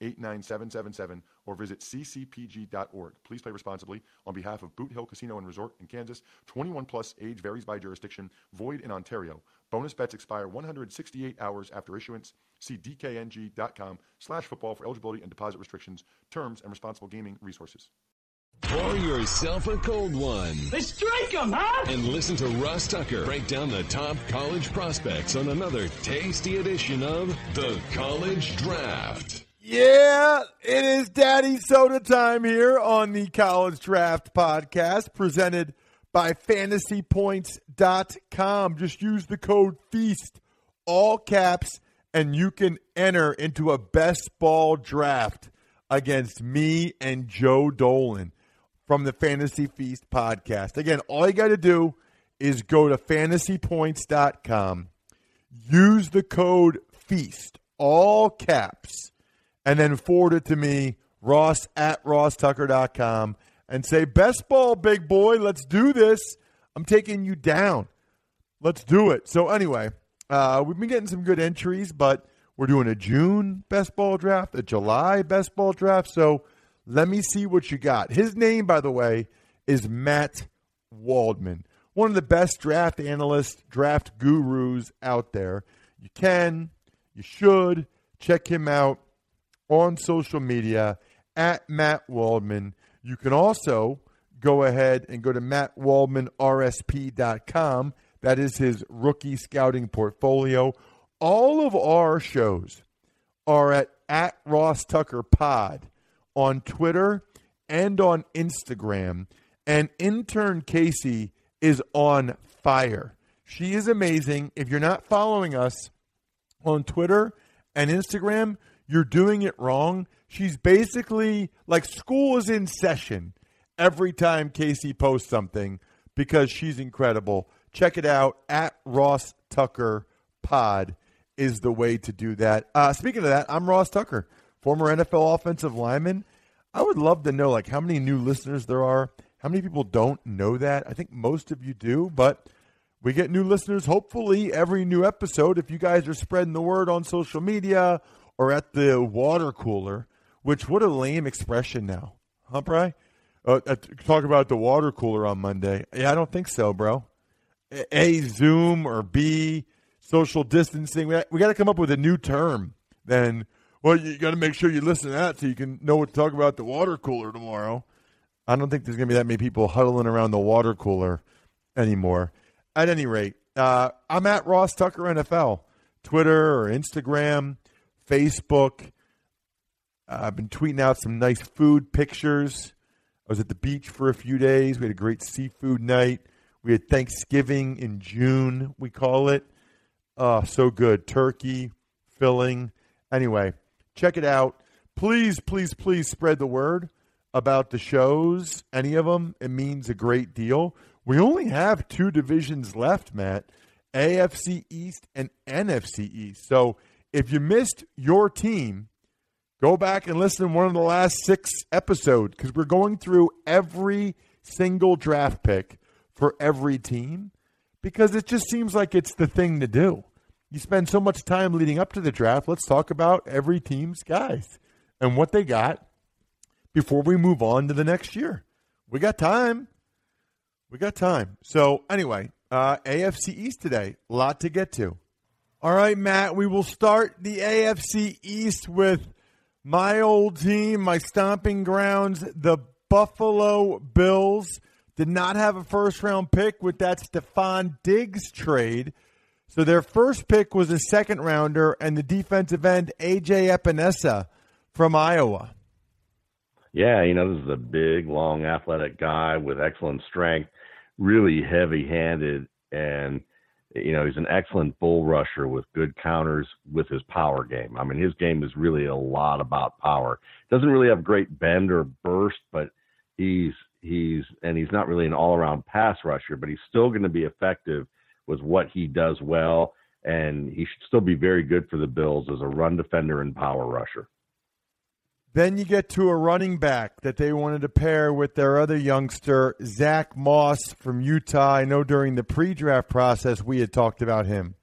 888-7-89777 or visit ccpg.org. Please play responsibly. On behalf of Boot Hill Casino and Resort in Kansas, 21 plus age varies by jurisdiction, void in Ontario. Bonus bets expire 168 hours after issuance. See dkng.com slash football for eligibility and deposit restrictions, terms, and responsible gaming resources. Pour yourself a cold one. Let's drink 'em, huh? And listen to Ross Tucker break down the top college prospects on another tasty edition of The College Draft. Yeah, it is Daddy Soda time here on the College Draft Podcast presented by fantasypoints.com. Just use the code FEAST, all caps, and you can enter into a best ball draft against me and Joe Dolan from the Fantasy Feast podcast. Again, all you got to do is go to fantasypoints.com, use the code FEAST, all caps, and then forward it to me, ross at rosstucker.com, and say, Best ball, big boy, let's do this. I'm taking you down. Let's do it. So, anyway, uh, we've been getting some good entries, but we're doing a June best ball draft, a July best ball draft. So, let me see what you got. His name, by the way, is Matt Waldman, one of the best draft analysts, draft gurus out there. You can, you should check him out on social media at Matt Waldman. You can also go ahead and go to mattwaldmanrsp.com. That is his rookie scouting portfolio. All of our shows are at, at Ross Tucker Pod on Twitter and on Instagram. And intern Casey is on fire. She is amazing. If you're not following us on Twitter and Instagram, you're doing it wrong. She's basically like school is in session every time Casey posts something because she's incredible. Check it out at Ross Tucker Pod is the way to do that. Uh, speaking of that, I'm Ross Tucker, former NFL offensive lineman. I would love to know like how many new listeners there are. How many people don't know that? I think most of you do, but we get new listeners hopefully every new episode. If you guys are spreading the word on social media or at the water cooler, which what a lame expression now, huh, Bry? Uh, uh, talk about the water cooler on Monday. Yeah, I don't think so, bro. A, Zoom or B, social distancing. We, got to come up with a new term. Then, well, you got to make sure you listen to that so you can know what to talk about the water cooler tomorrow. I don't think there's going to be that many people huddling around the water cooler anymore. At any rate, uh, I'm at Ross Tucker NFL, Twitter or Instagram, Facebook. Uh, I've been tweeting out some nice food pictures. I was at the beach for a few days. We had a great seafood night. We had Thanksgiving in June, we call it. Oh, so good. Turkey, filling. Anyway, check it out. Please, please, please spread the word about the shows, any of them. It means a great deal. We only have two divisions left, Matt AFC East and NFC East. So if you missed your team, go back and listen to one of the last six episodes because we're going through every single draft pick for every team because it just seems like it's the thing to do. You spend so much time leading up to the draft. Let's talk about every team's guys and what they got before we move on to the next year. We got time. We got time. So, anyway, uh, AFC East today, a lot to get to. All right, Matt, we will start the AFC East with my old team, my stomping grounds, the Buffalo Bills did not have a first round pick with that Stefon Diggs trade. So their first pick was a second rounder and the defensive end AJ Epenesa from Iowa. Yeah, you know, this is a big, long, athletic guy with excellent strength, really heavy handed, and you know, he's an excellent bull rusher with good counters with his power game. I mean, his game is really a lot about power. Doesn't really have great bend or burst, but he's he's and he's not really an all-around pass rusher, but he's still going to be effective with what he does well, and he should still be very good for the Bills as a run defender and power rusher. Then you get to a running back that they wanted to pair with their other youngster, Zach Moss from Utah. I know during the pre draft process we had talked about him.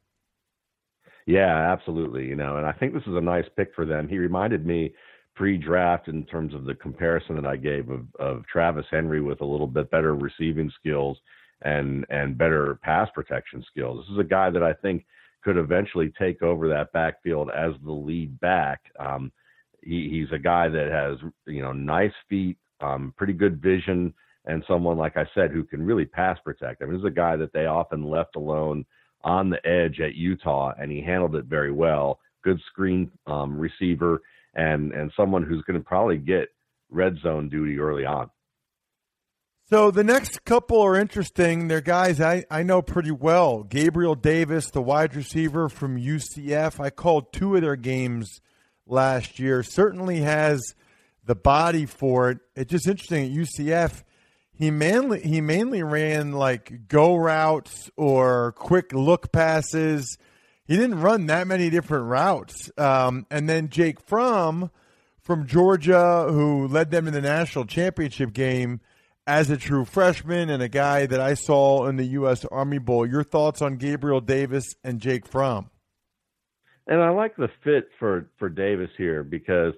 Yeah, absolutely. You know, and I think this is a nice pick for them. He reminded me pre draft in terms of the comparison that I gave of, of Travis Henry with a little bit better receiving skills and and better pass protection skills. This is a guy that I think could eventually take over that backfield as the lead back. Um, he, he's a guy that has you know nice feet, um, pretty good vision, and someone like I said who can really pass protect. I mean, this is a guy that they often left alone on the edge at Utah, and he handled it very well. Good screen um, receiver, and and someone who's going to probably get red zone duty early on. So the next couple are interesting. They're guys I, I know pretty well. Gabriel Davis, the wide receiver from UCF. I called two of their games last year. Certainly has the body for it. It's just interesting at UCF. He mainly he mainly ran like go routes or quick look passes. He didn't run that many different routes. Um, and then Jake Fromm from Georgia, who led them in the national championship game as a true freshman and a guy that I saw in the U.S. Army Bowl. Your thoughts on Gabriel Davis and Jake Fromm? And I like the fit for for Davis here because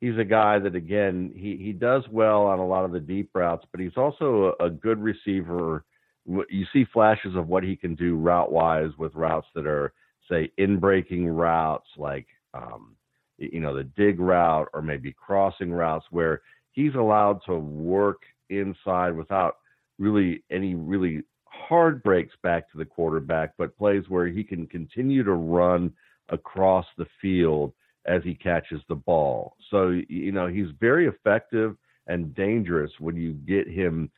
he's a guy that again he he does well on a lot of the deep routes, but he's also a, a good receiver. You see flashes of what he can do route wise with routes that are say in breaking routes like um, you know the dig route or maybe crossing routes where he's allowed to work inside without really any really hard breaks back to the quarterback, but plays where he can continue to run across the field as he catches the ball. So, you know, he's very effective and dangerous when you get him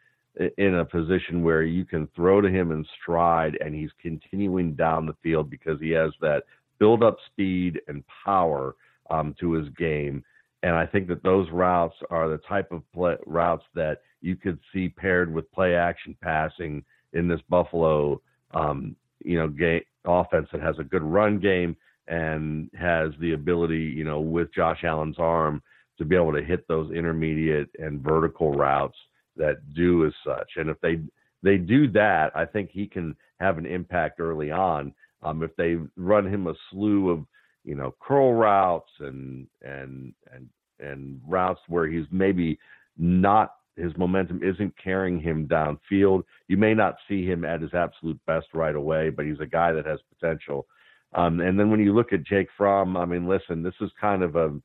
in a position where you can throw to him in stride and he's continuing down the field because he has that build up speed and power um, to his game. And I think that those routes are the type of play, routes that you could see paired with play action passing in this Buffalo, um, you know, game, offense that has a good run game and has the ability, you know, with Josh Allen's arm to be able to hit those intermediate and vertical routes that do as such. And if they they do that, I think he can have an impact early on. Um, if they run him a slew of, you know, curl routes and and and and routes where he's maybe not his momentum isn't carrying him downfield. You may not see him at his absolute best right away, but he's a guy that has potential. Um, and then when you look at Jake Fromm, I mean, listen, this is kind of a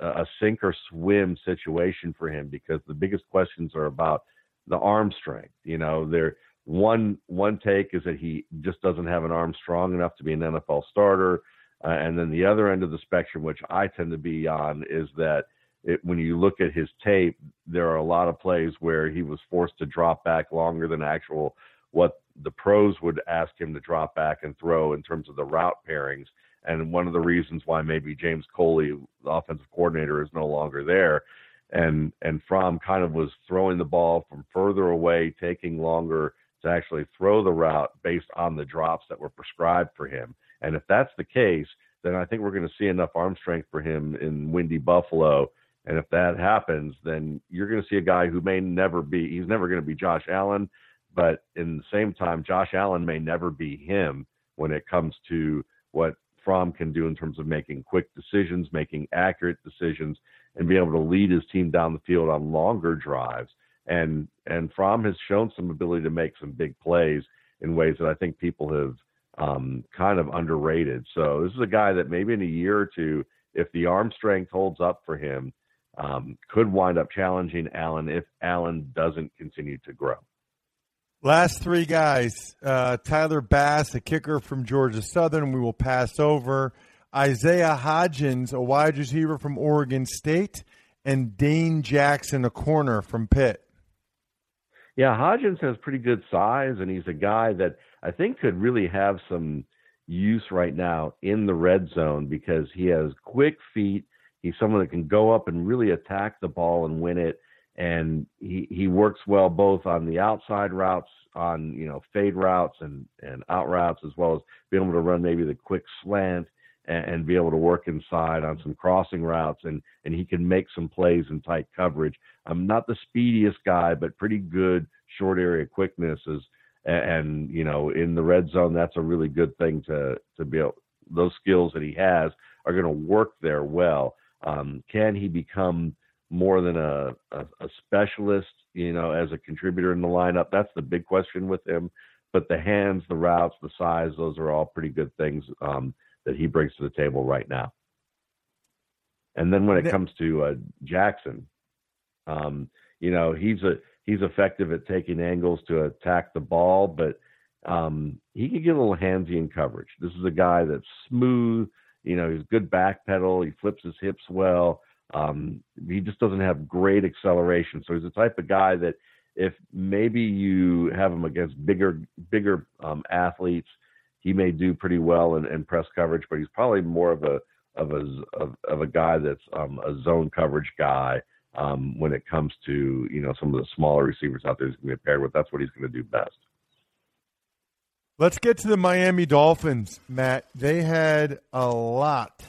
a sink or swim situation for him because the biggest questions are about the arm strength. You know, there one one take is that he just doesn't have an arm strong enough to be an NFL starter, uh, and then the other end of the spectrum, which I tend to be on, is that it, when you look at his tape, there are a lot of plays where he was forced to drop back longer than actual what the pros would ask him to drop back and throw in terms of the route pairings. And one of the reasons why maybe James Coley, the offensive coordinator, is no longer there. And and Fromm kind of was throwing the ball from further away, taking longer to actually throw the route based on the drops that were prescribed for him. And if that's the case, then I think we're going to see enough arm strength for him in windy Buffalo. And if that happens, then you're going to see a guy who may never be, he's never going to be Josh Allen, but in the same time, Josh Allen may never be him when it comes to what Fromm can do in terms of making quick decisions, making accurate decisions, and be able to lead his team down the field on longer drives. And and Fromm has shown some ability to make some big plays in ways that I think people have um, kind of underrated. So this is a guy that maybe in a year or two, if the arm strength holds up for him, um, could wind up challenging Allen if Allen doesn't continue to grow. Last three guys uh, Tyler Bass, a kicker from Georgia Southern, we will pass over. Isaiah Hodgins, a wide receiver from Oregon State, and Dane Jackson, a corner from Pitt. Yeah, Hodgins has pretty good size, and he's a guy that I think could really have some use right now in the red zone because he has quick feet. He's someone that can go up and really attack the ball and win it and he he works well both on the outside routes, on you know fade routes and and out routes, as well as being able to run maybe the quick slant and, and be able to work inside on some crossing routes, and and he can make some plays in tight coverage. I'm not the speediest guy, but pretty good short area quickness is, and you know in the red zone, that's a really good thing to to be able. Those skills that he has are going to work there well. Um, can he become more than a, a, a specialist, you know, as a contributor in the lineup. That's the big question with him. But the hands, the routes, the size, those are all pretty good things um, that he brings to the table right now. And then when it comes to uh, Jackson, um, you know, he's a he's effective at taking angles to attack the ball, but um, he can get a little handsy in coverage. This is a guy that's smooth. You know, he's good back pedal. He flips his hips well. Um, he just doesn't have great acceleration. So he's the type of guy that if maybe you have him against bigger bigger um, athletes, he may do pretty well in, in, press coverage. But he's probably more of a of a of, of a guy that's um, a zone coverage guy um, when it comes to you know some of the smaller receivers out there he's going to be paired with. That's what he's going to do best. Let's get to the Miami Dolphins, Matt. They had a lot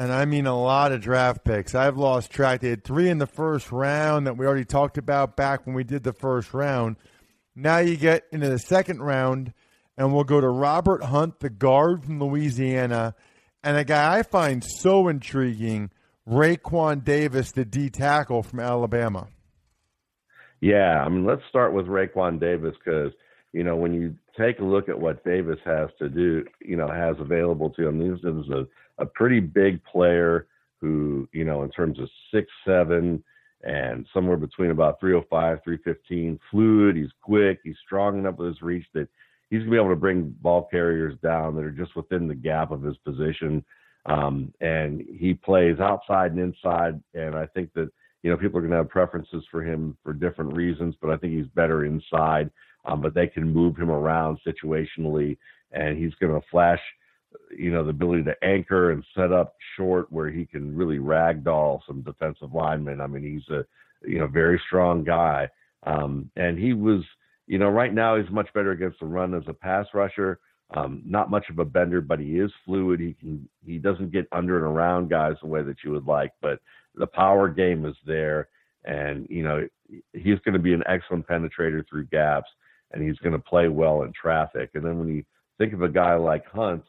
and I mean a lot of draft picks. I've lost track. They had three in the first round that we already talked about back when we did the first round. Now you get into the second round, and we'll go to Robert Hunt, the guard from Louisiana, and a guy I find so intriguing, Raekwon Davis, the D tackle from Alabama. Yeah, I mean, let's start with Raekwon Davis because you know when you take a look at what Davis has to do, you know, has available to him. This is a a pretty big player who, you know, in terms of six seven and somewhere between about 305, 315, fluid. He's quick. He's strong enough with his reach that he's gonna be able to bring ball carriers down that are just within the gap of his position. Um, and he plays outside and inside. And I think that you know people are going to have preferences for him for different reasons, but I think he's better inside. Um, but they can move him around situationally, and he's going to flash you know, the ability to anchor and set up short where he can really ragdoll some defensive linemen. I mean, he's a, you know, very strong guy. Um, and he was, you know, right now he's much better against the run as a pass rusher. Um, not much of a bender, but he is fluid. He can, he doesn't get under and around guys the way that you would like, but the power game is there. And, you know, he's going to be an excellent penetrator through gaps and he's going to play well in traffic. And then when you think of a guy like Hunt,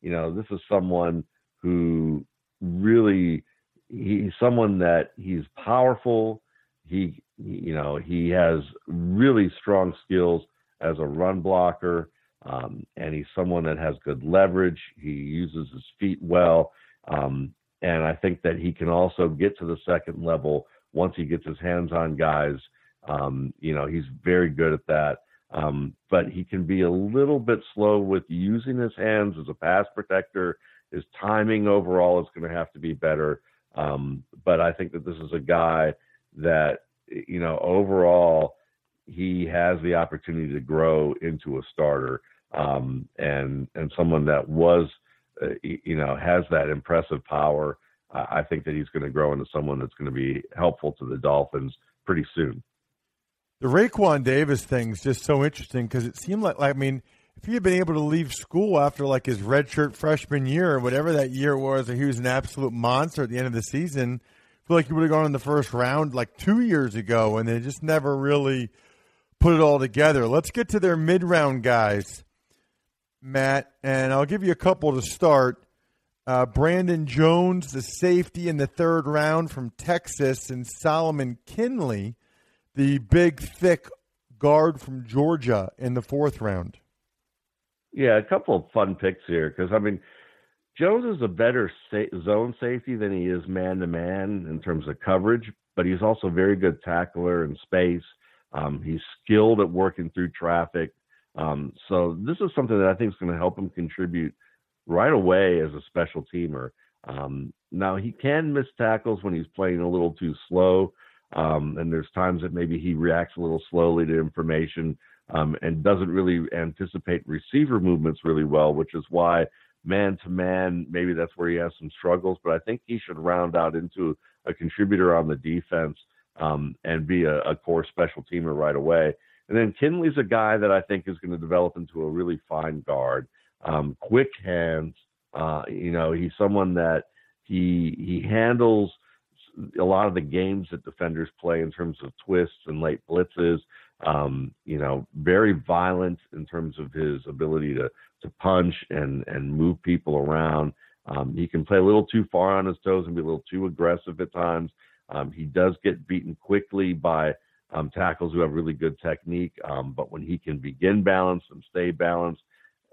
you know, this is someone who really he's someone that he's powerful. He, you know, he has really strong skills as a run blocker, um, and he's someone that has good leverage. He uses his feet well, um, and I think that he can also get to the second level once he gets his hands on guys. Um, you know, he's very good at that. Um, but he can be a little bit slow with using his hands as a pass protector. His timing overall is going to have to be better. Um, but I think that this is a guy that, you know, overall, he has the opportunity to grow into a starter um, and and someone that was, uh, you know, has that impressive power. I think that he's going to grow into someone that's going to be helpful to the Dolphins pretty soon. The Raekwon Davis thing is just so interesting because it seemed like, like, I mean, if he had been able to leave school after like his redshirt freshman year or whatever that year was, or he was an absolute monster at the end of the season, I feel like he would have gone in the first round like two years ago, and they just never really put it all together. Let's get to their mid round guys, Matt, and I'll give you a couple to start. Uh, Brandon Jones, the safety in the third round from Texas, and Solomon Kindley the big, thick guard from Georgia in the fourth round. Yeah, a couple of fun picks here because I mean, Jones is a better sa- zone safety than he is man to man in terms of coverage, but he's also a very good tackler in space. Um, he's skilled at working through traffic. Um, so this is something that I think is going to help him contribute right away as a special teamer. Um, now he can miss tackles when he's playing a little too slow, um, and there's times that maybe he reacts a little slowly to information um, and doesn't really anticipate receiver movements really well, which is why man to man, maybe that's where he has some struggles. But I think he should round out into a contributor on the defense um, and be a, a, core special teamer right away. And then Kindley's a guy that I think is going to develop into a really fine guard, um, quick hands. Uh, you know, he's someone that he he handles a lot of the games that defenders play in terms of twists and late blitzes. Um, you know, very violent in terms of his ability to to punch and and move people around. Um, he can play a little too far on his toes and be a little too aggressive at times. Um, he does get beaten quickly by um, tackles who have really good technique, um, but when he can begin balance and stay balanced,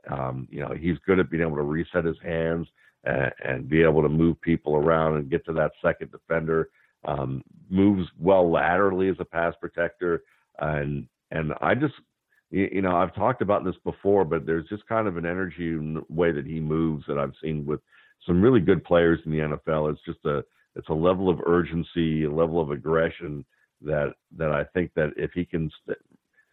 um, you know he's good at being able to reset his hands and, and, be able to move people around and get to that second defender. Um, moves well laterally as a pass protector, and and I just you know, I've talked about this before, but there's just kind of an energy the way that he moves that I've seen with some really good players in the NFL. It's just a it's a level of urgency, a level of aggression that that I think that if he can,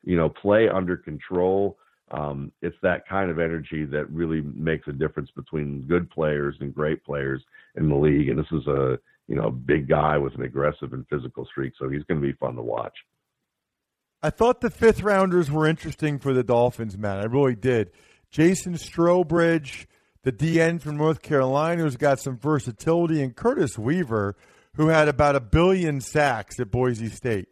you know, play under control, um, it's that kind of energy that really makes a difference between good players and great players in the league. And this is a you know big guy with an aggressive and physical streak, so he's going to be fun to watch. I thought the fifth rounders were interesting for the Dolphins, man. I really did. Jason Strowbridge, the DN from North Carolina, who's got some versatility, and Curtis Weaver, who had about a billion sacks at Boise State.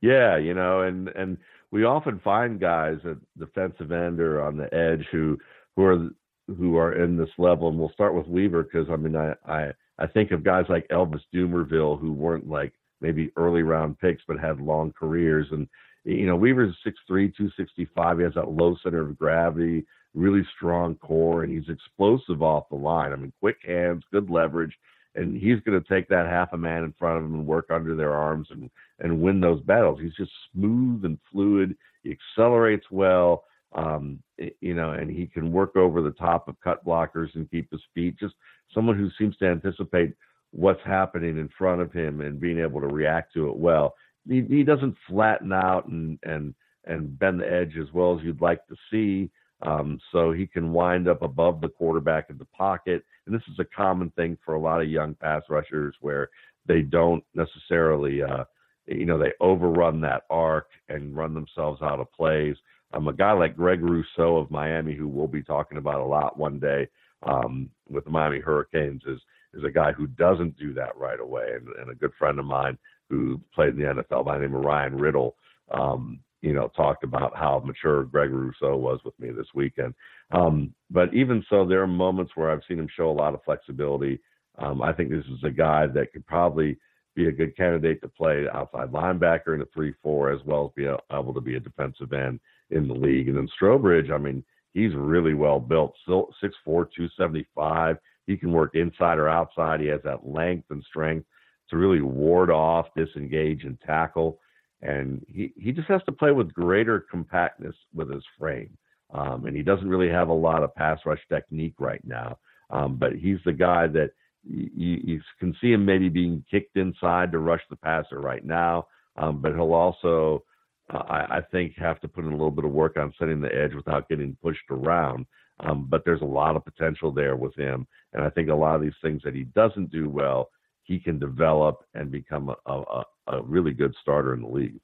Yeah, you know, and and we often find guys at defensive end or on the edge who who are who are in this level, and we'll start with Weaver because I mean I I I think of guys like Elvis Dumervil who weren't like maybe early round picks, but had long careers. And you know, Weaver's 6'3", 265. He has that low center of gravity, really strong core, and he's explosive off the line. I mean, quick hands, good leverage, and he's going to take that half a man in front of him and work under their arms and and win those battles. He's just smooth and fluid. He accelerates well. Um, you know, and he can work over the top of cut blockers and keep his feet. Just someone who seems to anticipate what's happening in front of him and being able to react to it well. He, he doesn't flatten out and and and bend the edge as well as you'd like to see. Um, so he can wind up above the quarterback in the pocket. And this is a common thing for a lot of young pass rushers where they don't necessarily, uh, you know, they overrun that arc and run themselves out of plays. Um, a guy like Greg Rousseau of Miami, who we'll be talking about a lot one day um, with the Miami Hurricanes, is is a guy who doesn't do that right away. And, and a good friend of mine who played in the NFL by the name of Ryan Riddle, um, you know, talked about how mature Greg Rousseau was with me this weekend. Um, but even so, there are moments where I've seen him show a lot of flexibility. Um, I think this is a guy that could probably be a good candidate to play outside linebacker in a 3 4, as well as be able to be a defensive end in the league. And then Strowbridge, I mean, he's really well built, still 6'4, 275. He can work inside or outside. He has that length and strength to really ward off, disengage, and tackle. And he, he just has to play with greater compactness with his frame. Um, and he doesn't really have a lot of pass rush technique right now. Um, but he's the guy that you, you, can see him maybe being kicked inside to rush the passer right now. Um, but he'll also, uh, I, I, think, have to put in a little bit of work on setting the edge without getting pushed around. Um, but there's a lot of potential there with him. And I think a lot of these things that he doesn't do well, he can develop and become a, a, a really good starter in the league.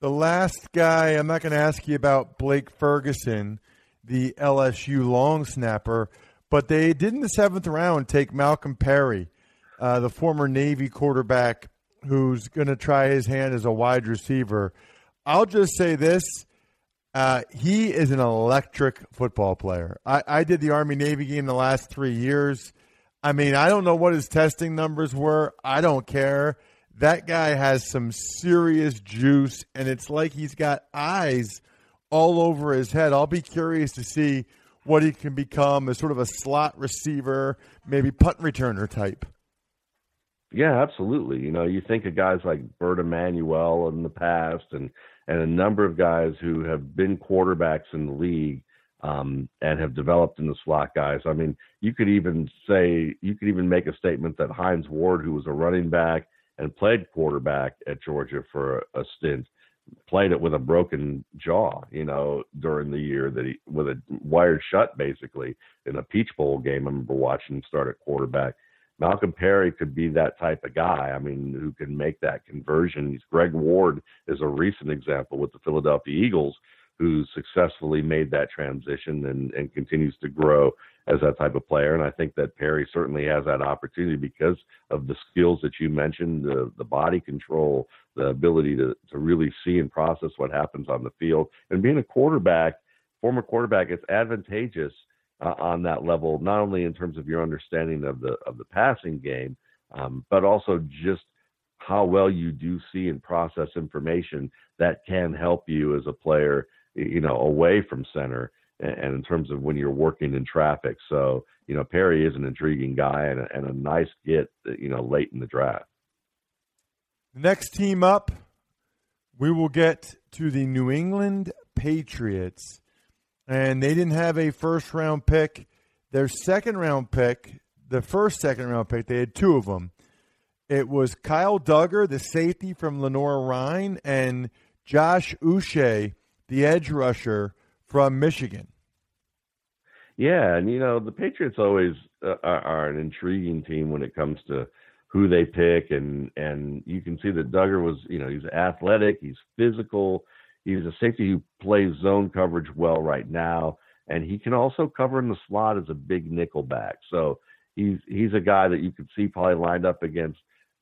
The last guy, I'm not going to ask you about Blake Ferguson, the LSU long snapper, but they did in the seventh round take Malcolm Perry, uh, the former Navy quarterback who's going to try his hand as a wide receiver. I'll just say this uh, he is an electric football player. I, I did the Army Navy game the last three years. I mean, I don't know what his testing numbers were. I don't care. That guy has some serious juice, and it's like he's got eyes all over his head. I'll be curious to see what he can become as sort of a slot receiver, maybe punt returner type. Yeah, absolutely. You know, you think of guys like Bert Emanuel in the past, and and a number of guys who have been quarterbacks in the league um, and have developed in the slot guys. I mean, you could even say you could even make a statement that Hines Ward, who was a running back and played quarterback at Georgia for a, a stint, played it with a broken jaw, you know, during the year that he with a wired shut basically in a Peach Bowl game. I remember watching him start at quarterback. Malcolm Perry could be that type of guy. I mean, who can make that conversion. Greg Ward is a recent example with the Philadelphia Eagles who successfully made that transition and, and continues to grow as that type of player. And I think that Perry certainly has that opportunity because of the skills that you mentioned, the, the body control, the ability to, to really see and process what happens on the field. And being a quarterback, former quarterback, it's advantageous uh, on that level, not only in terms of your understanding of the of the passing game, um, but also just how well you do see and process information that can help you as a player, you know, away from center and in terms of when you're working in traffic. So, you know, Perry is an intriguing guy and a, and a nice get, uh, you know, late in the draft. Next team up, we will get to the New England Patriots and they didn't have a first round pick. Their second round pick, the first second round pick, they had two of them. It was Kyle Dugger, the safety from Lenoir-Rhyne, and Josh Uche, the edge rusher from Michigan. Yeah, and you know the Patriots always uh, are, are an intriguing team when it comes to who they pick, and and you can see that Dugger was, you know, he's athletic, he's physical, He's a safety who plays zone coverage well right now, and he can also cover in the slot as a big nickel back. So he's he's a guy that you could see probably lined up against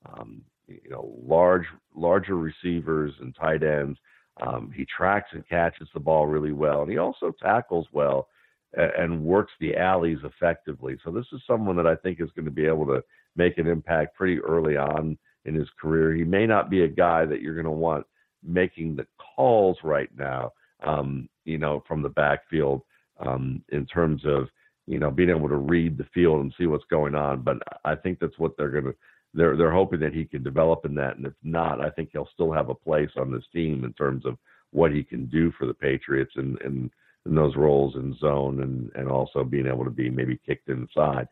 um, you know large larger receivers and tight ends. Um, he tracks and catches the ball really well, and he also tackles well and, works the alleys effectively. So this is someone that I think is going to be able to make an impact pretty early on in his career. He may not be a guy that you're going to want making the calls right now, um, you know, from the backfield um, in terms of, you know, being able to read the field and see what's going on. But I think that's what they're going to, they're, they're hoping that he can develop in that. And if not, I think he'll still have a place on this team in terms of what he can do for the Patriots and, and, in those roles in zone and, and also being able to be maybe kicked inside.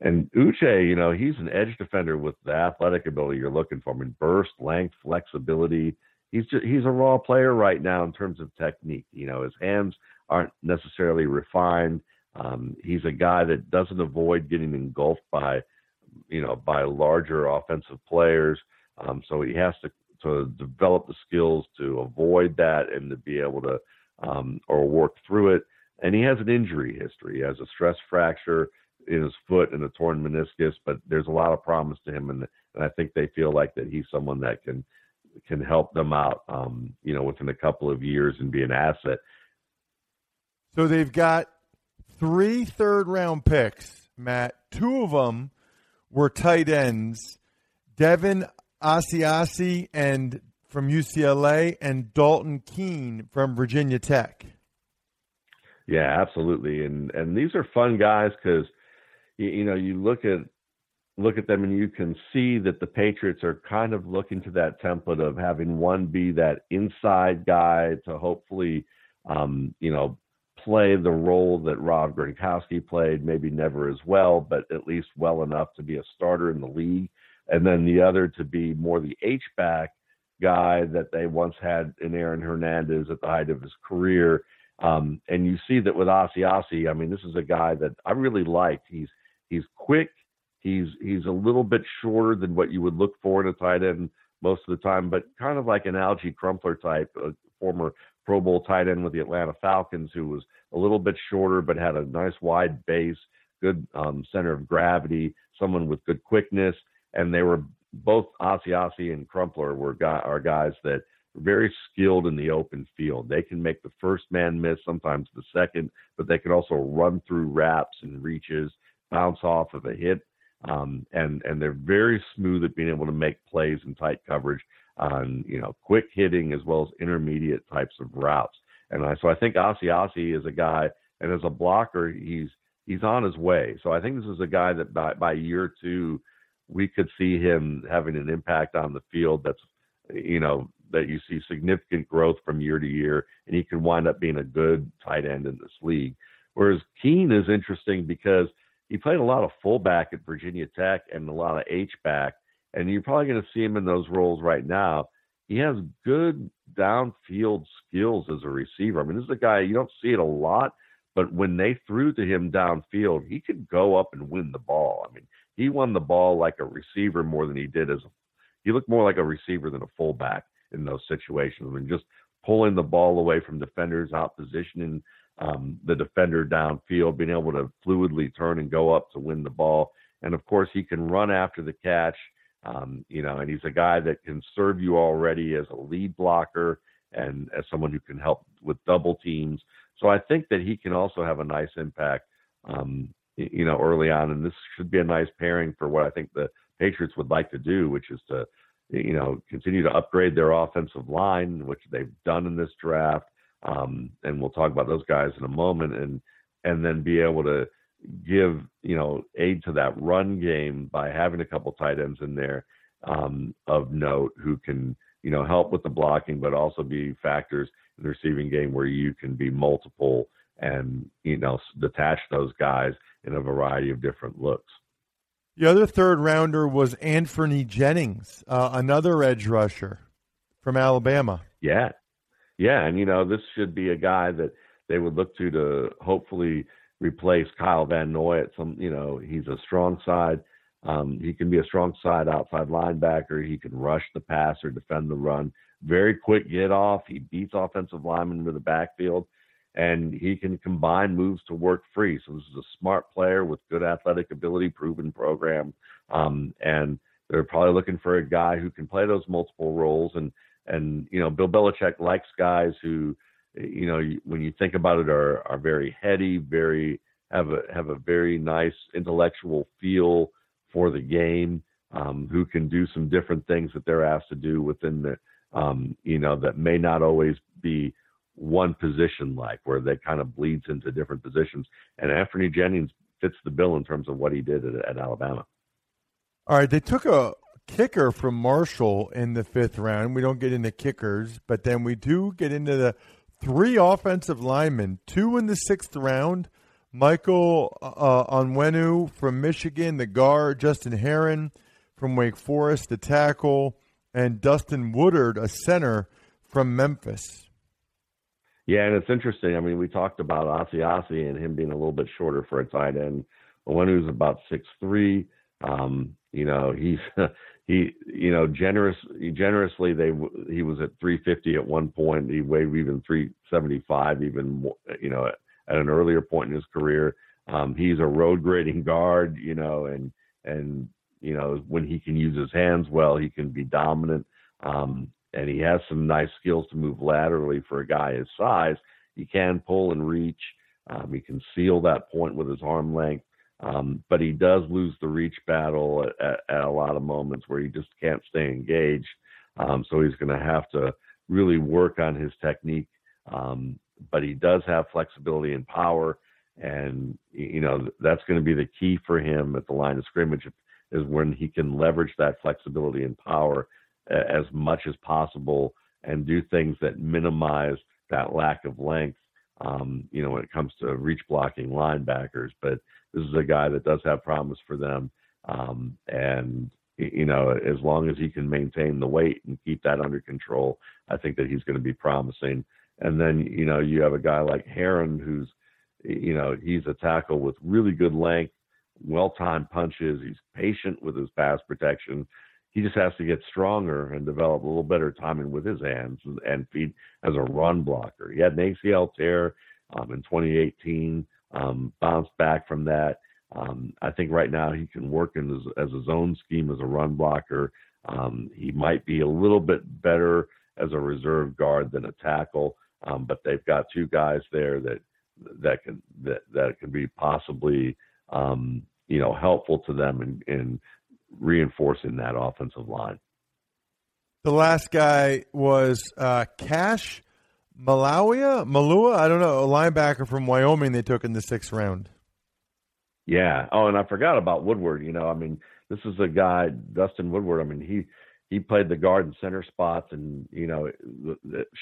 And Uche, you know, he's an edge defender with the athletic ability you're looking for. I mean, burst, length, flexibility, he's just, he's a raw player right now in terms of technique. You know, his hands aren't necessarily refined. Um, he's a guy that doesn't avoid getting engulfed by, you know, by larger offensive players. Um, so he has to to develop the skills to avoid that and to be able to um, or work through it. And he has an injury history. He has a stress fracture in his foot and a torn meniscus, but there's a lot of promise to him, and, and I think they feel like that he's someone that can can help them out, um, you know, within a couple of years and be an asset. So they've got three third round picks, Matt. Two of them were tight ends, Devin Asiasi and from UCLA and Dalton Keene from Virginia Tech. Yeah, absolutely, and and these are fun guys because you, you know you look at look at them and you can see that the Patriots are kind of looking to that template of having one be that inside guy to hopefully, um, you know, play the role that Rob Gronkowski played, maybe never as well, but at least well enough to be a starter in the league. And then the other to be more the H back guy that they once had in Aaron Hernandez at the height of his career. Um, and you see that with Asiasi, I mean, this is a guy that I really liked. He's he's quick, He's he's a little bit shorter than what you would look for in a tight end most of the time, but kind of like an Alge Crumpler type, a former Pro Bowl tight end with the Atlanta Falcons, who was a little bit shorter but had a nice wide base, good um, center of gravity, someone with good quickness, and they were both Asiasi and Crumpler were guy, are guys that are very skilled in the open field. They can make the first man miss, sometimes the second, but they can also run through wraps and reaches, bounce off of a hit, um, and and they're very smooth at being able to make plays in tight coverage on you know quick hitting as well as intermediate types of routes. And I, so I think Asiasi is a guy, and as a blocker, he's he's on his way. So I think this is a guy that by by year two we could see him having an impact on the field that's, you know, that you see significant growth from year to year, and he can wind up being a good tight end in this league. Whereas Keene is interesting because he played a lot of fullback at Virginia Tech and a lot of H back, and you're probably going to see him in those roles right now. He has good downfield skills as a receiver. I mean, this is a guy you don't see it a lot, but when they threw to him downfield, he could go up and win the ball. I mean, he won the ball like a receiver more than he did as a. He looked more like a receiver than a fullback in those situations. I mean, just pulling the ball away from defenders, out positioning um, the defender downfield, being able to fluidly turn and go up to win the ball. And of course, he can run after the catch. Um, you know, and he's a guy that can serve you already as a lead blocker and as someone who can help with double teams. So I think that he can also have a nice impact, um, you know, early on. And this should be a nice pairing for what I think the Patriots would like to do, which is to, you know, continue to upgrade their offensive line, which they've done in this draft. Um, and we'll talk about those guys in a moment, and and then be able to give you know aid to that run game by having a couple tight ends in there um, of note who can you know help with the blocking, but also be factors in the receiving game where you can be multiple and you know detach those guys in a variety of different looks. The other third rounder was Anfernee Jennings, uh, another edge rusher from Alabama. Yeah, yeah, and you know this should be a guy that they would look to to hopefully replace Kyle Van Noy at some. You know, he's a strong side. Um, he can be a strong side outside linebacker. He can rush the passer, defend the run. Very quick get off. He beats offensive linemen with the backfield, and he can combine moves to work free. So this is a smart player with good athletic ability, proven program, um, and they're probably looking for a guy who can play those multiple roles. And and you know, Bill Belichick likes guys who, you know, when you think about it, are are very heady, very have a have a very nice intellectual feel for the game, um, who can do some different things that they're asked to do within the, um, you know, that may not always be one position like, where they kind of bleeds into different positions. And Anfernee Jennings fits the bill in terms of what he did at, at Alabama. All right, they took a kicker from Marshall in the fifth round. We don't get into kickers, but then we do get into the three offensive linemen, two in the sixth round. Michael uh, Onwenu from Michigan, the guard, Justin Herron from Wake Forest, the tackle, and Dustin Woodard, a center from Memphis. Yeah, and it's interesting. I mean, we talked about Asiasi and him being a little bit shorter for a tight end. Onwenu's about six three. Um, you know, he's he you know generous generously they he was at 350 at one point. He weighed even 375 even more, you know at, at an earlier point in his career. Um, he's a road grading guard you know and and you know when he can use his hands well he can be dominant. Um, and he has some nice skills to move laterally for a guy his size. He can pull and reach. Um, he can seal that point with his arm length um, but he does lose the reach battle at, at, at, a lot of moments where he just can't stay engaged. Um, so he's going to have to really work on his technique. Um, but he does have flexibility and power, and you know that's going to be the key for him at the line of scrimmage is when he can leverage that flexibility and power as much as possible and do things that minimize that lack of length. Um, you know, when it comes to reach blocking linebackers, but this is a guy that does have promise for them. Um, and you know, as long as he can maintain the weight and keep that under control, I think that he's going to be promising. And then you know, you have a guy like Herron who's, you know, he's a tackle with really good length, well-timed punches. He's patient with his pass protection. He just has to get stronger and develop a little better timing with his hands and, and feet as a run blocker. He had an ACL tear um, in 2018 um, bounced back from that. Um, I think right now he can work in as, as a zone scheme as a run blocker. Um, he might be a little bit better as a reserve guard than a tackle, um, but they've got two guys there that that can that that can be possibly um, you know helpful to them in, in reinforcing that offensive line. The last guy was uh, Cash Malawia, Malua, I don't know, a linebacker from Wyoming they took in the sixth round. Yeah. Oh, and I forgot about Woodward. You know, I mean, this is a guy, Dustin Woodward. I mean, he he played the guard and center spots, and you know,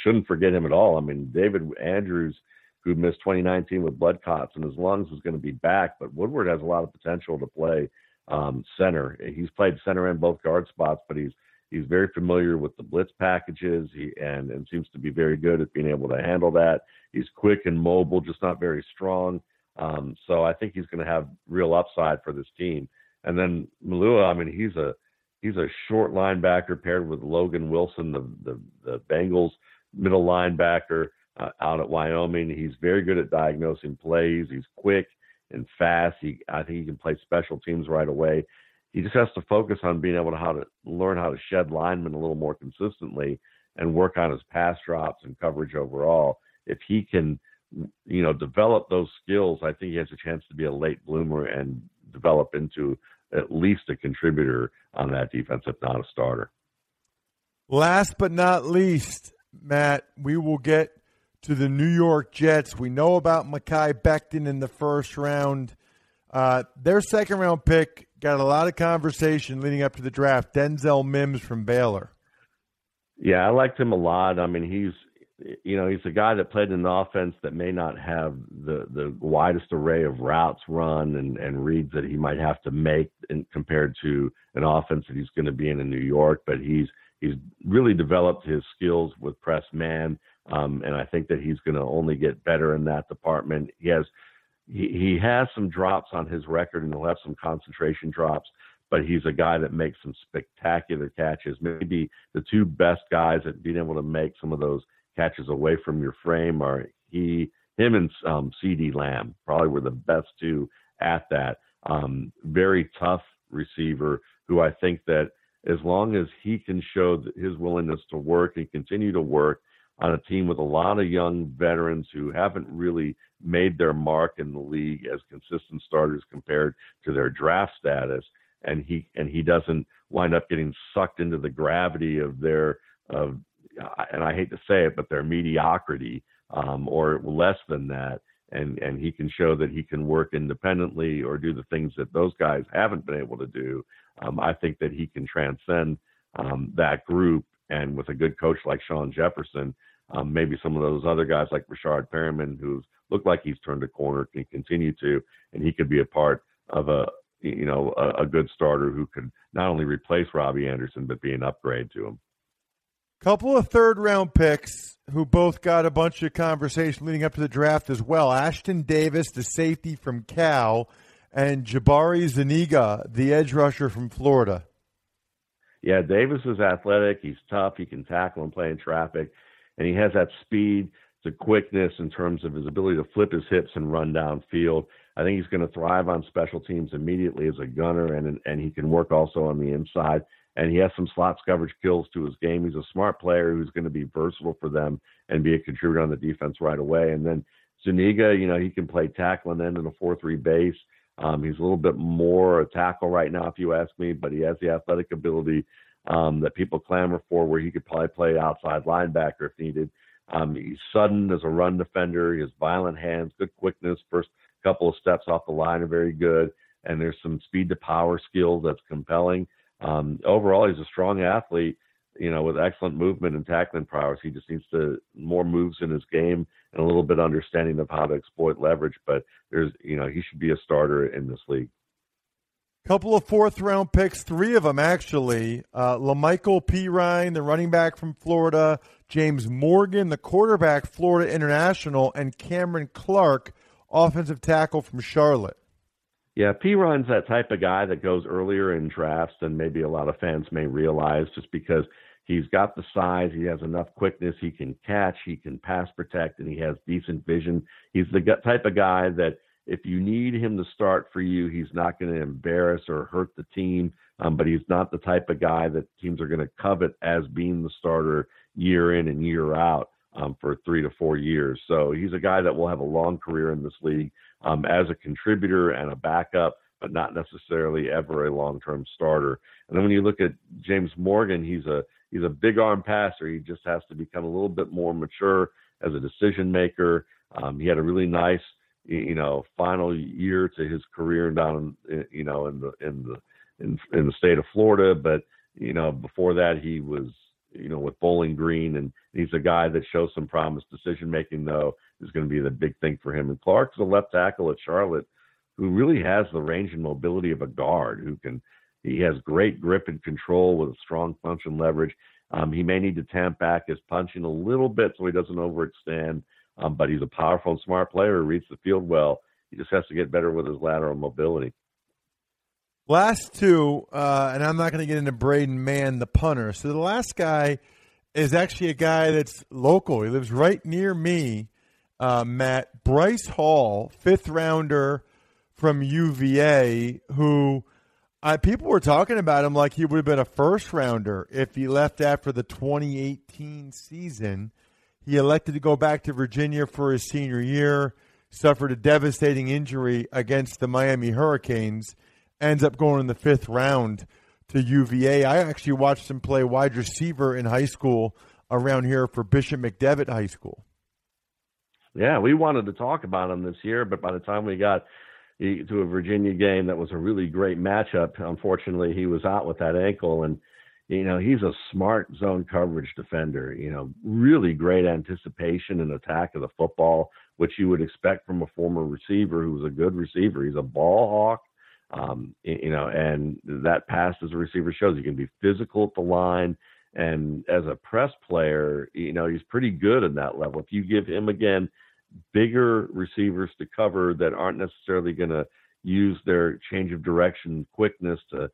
shouldn't forget him at all. I mean, David Andrews, who missed 2019 with blood clots and his lungs, is going to be back, but Woodward has a lot of potential to play um, center. He's played center and both guard spots, but he's he's very familiar with the blitz packages he, and and seems to be very good at being able to handle that. He's quick and mobile, just not very strong. Um, so I think he's going to have real upside for this team. And then Maluia, I mean, he's a he's a short linebacker paired with Logan Wilson, the the, the Bengals middle linebacker uh, out at Wyoming. He's very good at diagnosing plays. He's quick and fast. He I think he can play special teams right away. He just has to focus on being able to how to learn how to shed linemen a little more consistently and work on his pass drops and coverage overall. If he can, you know, develop those skills, I think he has a chance to be a late bloomer and develop into at least a contributor on that defense, if not a starter. Last but not least, Matt, we will get to the New York Jets. We know about Mekhi Becton in the first round. Uh, their second round pick got a lot of conversation leading up to the draft. Denzel Mims from Baylor. Yeah, I liked him a lot. I mean, he's you know, he's a guy that played in an offense that may not have the the widest array of routes run and and reads that he might have to make in, compared to an offense that he's going to be in in New York. But he's he's really developed his skills with press man, um, and I think that he's going to only get better in that department. He has he, he has some drops on his record, and he'll have some concentration drops but he's a guy that makes some spectacular catches. Maybe the two best guys at being able to make some of those catches away from your frame are he, him, and um, CeeDee Lamb probably were the best two at that. Um, very tough receiver who I think that as long as he can show his willingness to work and continue to work on a team with a lot of young veterans who haven't really made their mark in the league as consistent starters compared to their draft status and he and he doesn't wind up getting sucked into the gravity of their of and I hate to say it, but their mediocrity um, or less than that. And, and he can show that he can work independently or do the things that those guys haven't been able to do. Um, I think that he can transcend um, that group. And with a good coach like Shawn Jefferson, um, maybe some of those other guys like Breshad Perriman, who's looked like he's turned a corner, can continue to, and he could be a part of a, you know, a, a good starter who could not only replace Robbie Anderson but be an upgrade to him. Couple of third round picks who both got a bunch of conversation leading up to the draft as well. Ashtyn Davis, the safety from Cal, and Jabari Zuniga, the edge rusher from Florida. Yeah, Davis is athletic. He's tough. He can tackle and play in traffic, and he has that speed, the quickness in terms of his ability to flip his hips and run downfield. I think he's going to thrive on special teams immediately as a gunner, and and he can work also on the inside and he has some slots coverage kills to his game. He's a smart player who's going to be versatile for them and be a contributor on the defense right away. And then Zuniga, you know, he can play tackle and end in a 4 3 base. Um, he's a little bit more a tackle right now, if you ask me, but he has the athletic ability um, that people clamor for, where he could probably play outside linebacker if needed. Um, he's sudden as a run defender. He has violent hands, good quickness. First couple of steps off the line are very good, and there's some speed to power skill that's compelling. Um, overall, he's a strong athlete, you know, with excellent movement and tackling prowess. He just needs to more moves in his game and a little bit understanding of how to exploit leverage. But there's, you know, he should be a starter in this league. Couple of fourth round picks, three of them actually. Uh, Perine, the running back from Florida, James Morgan, the quarterback, Florida International, and Cameron Clark, offensive tackle from Charlotte. Yeah, Perine's that type of guy that goes earlier in drafts than maybe a lot of fans may realize just because he's got the size, he has enough quickness, he can catch, he can pass protect, and he has decent vision. He's the type of guy that if you need him to start for you, he's not going to embarrass or hurt the team, um, but he's not the type of guy that teams are going to covet as being the starter year in and year out um, for three to four years. So he's a guy that will have a long career in this league um, as a contributor and a backup, but not necessarily ever a long-term starter. And then when you look at James Morgan, he's a he's a big arm passer. He just has to become a little bit more mature as a decision maker. Um, he had a really nice, you know, final year to his career down, you know, in the in the in, in the state of Florida, but you know, before that he was you know with Bowling Green, and he's a guy that shows some promise. Decision making though is going to be the big thing for him. And Clark's a left tackle at Charlotte, who really has the range and mobility of a guard, who can he has great grip and control with a strong punch and leverage. Um, he may need to tamp back his punching a little bit so he doesn't overextend. Um, but he's a powerful and smart player who reads the field well. He just has to get better with his lateral mobility. Last two, uh, and I'm not going to get into Braden Mann, the punter. So the last guy is actually a guy that's local. He lives right near me, uh, Matt. Bryce Hall, fifth rounder from UVA, who people were talking about him like he would have been a first rounder if he left after the 2018 season. He elected to go back to Virginia for his senior year, suffered a devastating injury against the Miami Hurricanes ends up going in the fifth round to UVA. I actually watched him play wide receiver in high school around here for Bishop McDevitt High School. Yeah, we wanted to talk about him this year, but by the time we got to a Virginia game, that was a really great matchup. Unfortunately, he was out with that ankle, and you know he's a smart zone coverage defender. You know, really great anticipation and attack of the football, which you would expect from a former receiver who was a good receiver. He's a ball hawk um, you know, and that pass as a receiver shows you can be physical at the line. And as a press player, you know, he's pretty good in that level. If you give him again bigger receivers to cover that aren't necessarily going to use their change of direction quickness to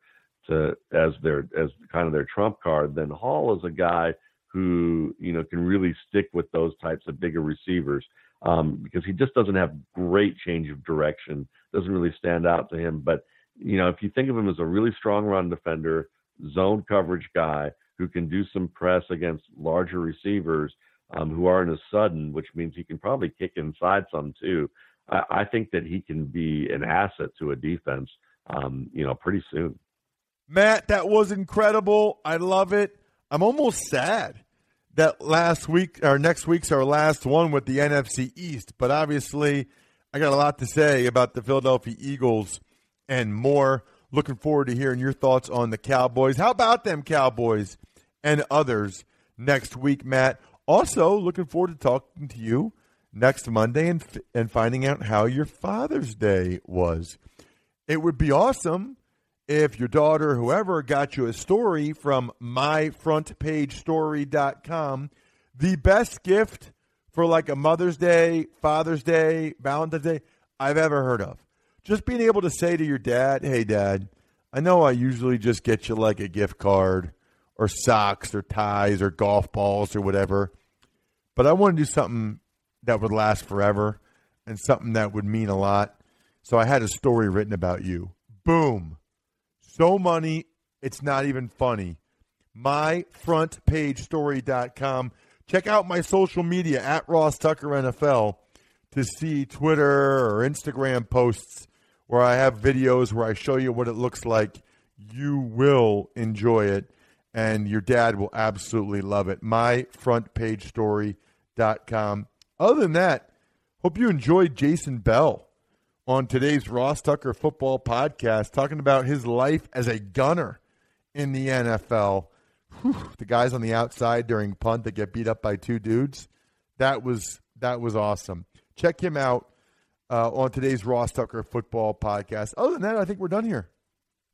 to as their as kind of their trump card, then Hall is a guy who you know can really stick with those types of bigger receivers um, because he just doesn't have great change of direction. Doesn't really stand out to him. But you know, if you think of him as a really strong run defender, zone coverage guy who can do some press against larger receivers um, who aren't as sudden, which means he can probably kick inside some too. I, I think that he can be an asset to a defense. Um, you know, pretty soon. Matt, that was incredible. I love it. I'm almost sad that last week or next week's our last one with the NFC East. But obviously, I got a lot to say about the Philadelphia Eagles and more. Looking forward to hearing your thoughts on the Cowboys. How about them Cowboys and others next week, Matt? Also, looking forward to talking to you next Monday and and finding out how your Father's Day was. It would be awesome if your daughter, whoever, got you a story from myfrontpagestory.com, the best gift for like a Mother's Day, Father's Day, Valentine's Day I've ever heard of. Just being able to say to your dad, hey, dad, I know I usually just get you like a gift card or socks or ties or golf balls or whatever, but I want to do something that would last forever and something that would mean a lot. So I had a story written about you. Boom so money, it's not even funny. MyFrontPageStory.com. Check out my social media at Ross Tucker NFL to see Twitter or Instagram posts where I have videos where I show you what it looks like. You will enjoy it, and your dad will absolutely love it. MyFrontPageStory.com. Other than that, hope you enjoyed Jason Bell on today's Ross Tucker Football Podcast, talking about his life as a gunner in the NFL. Whew, the guys on the outside during punt that get beat up by two dudes. That was that was awesome. Check him out uh, on today's Ross Tucker Football Podcast. Other than that, I think we're done here.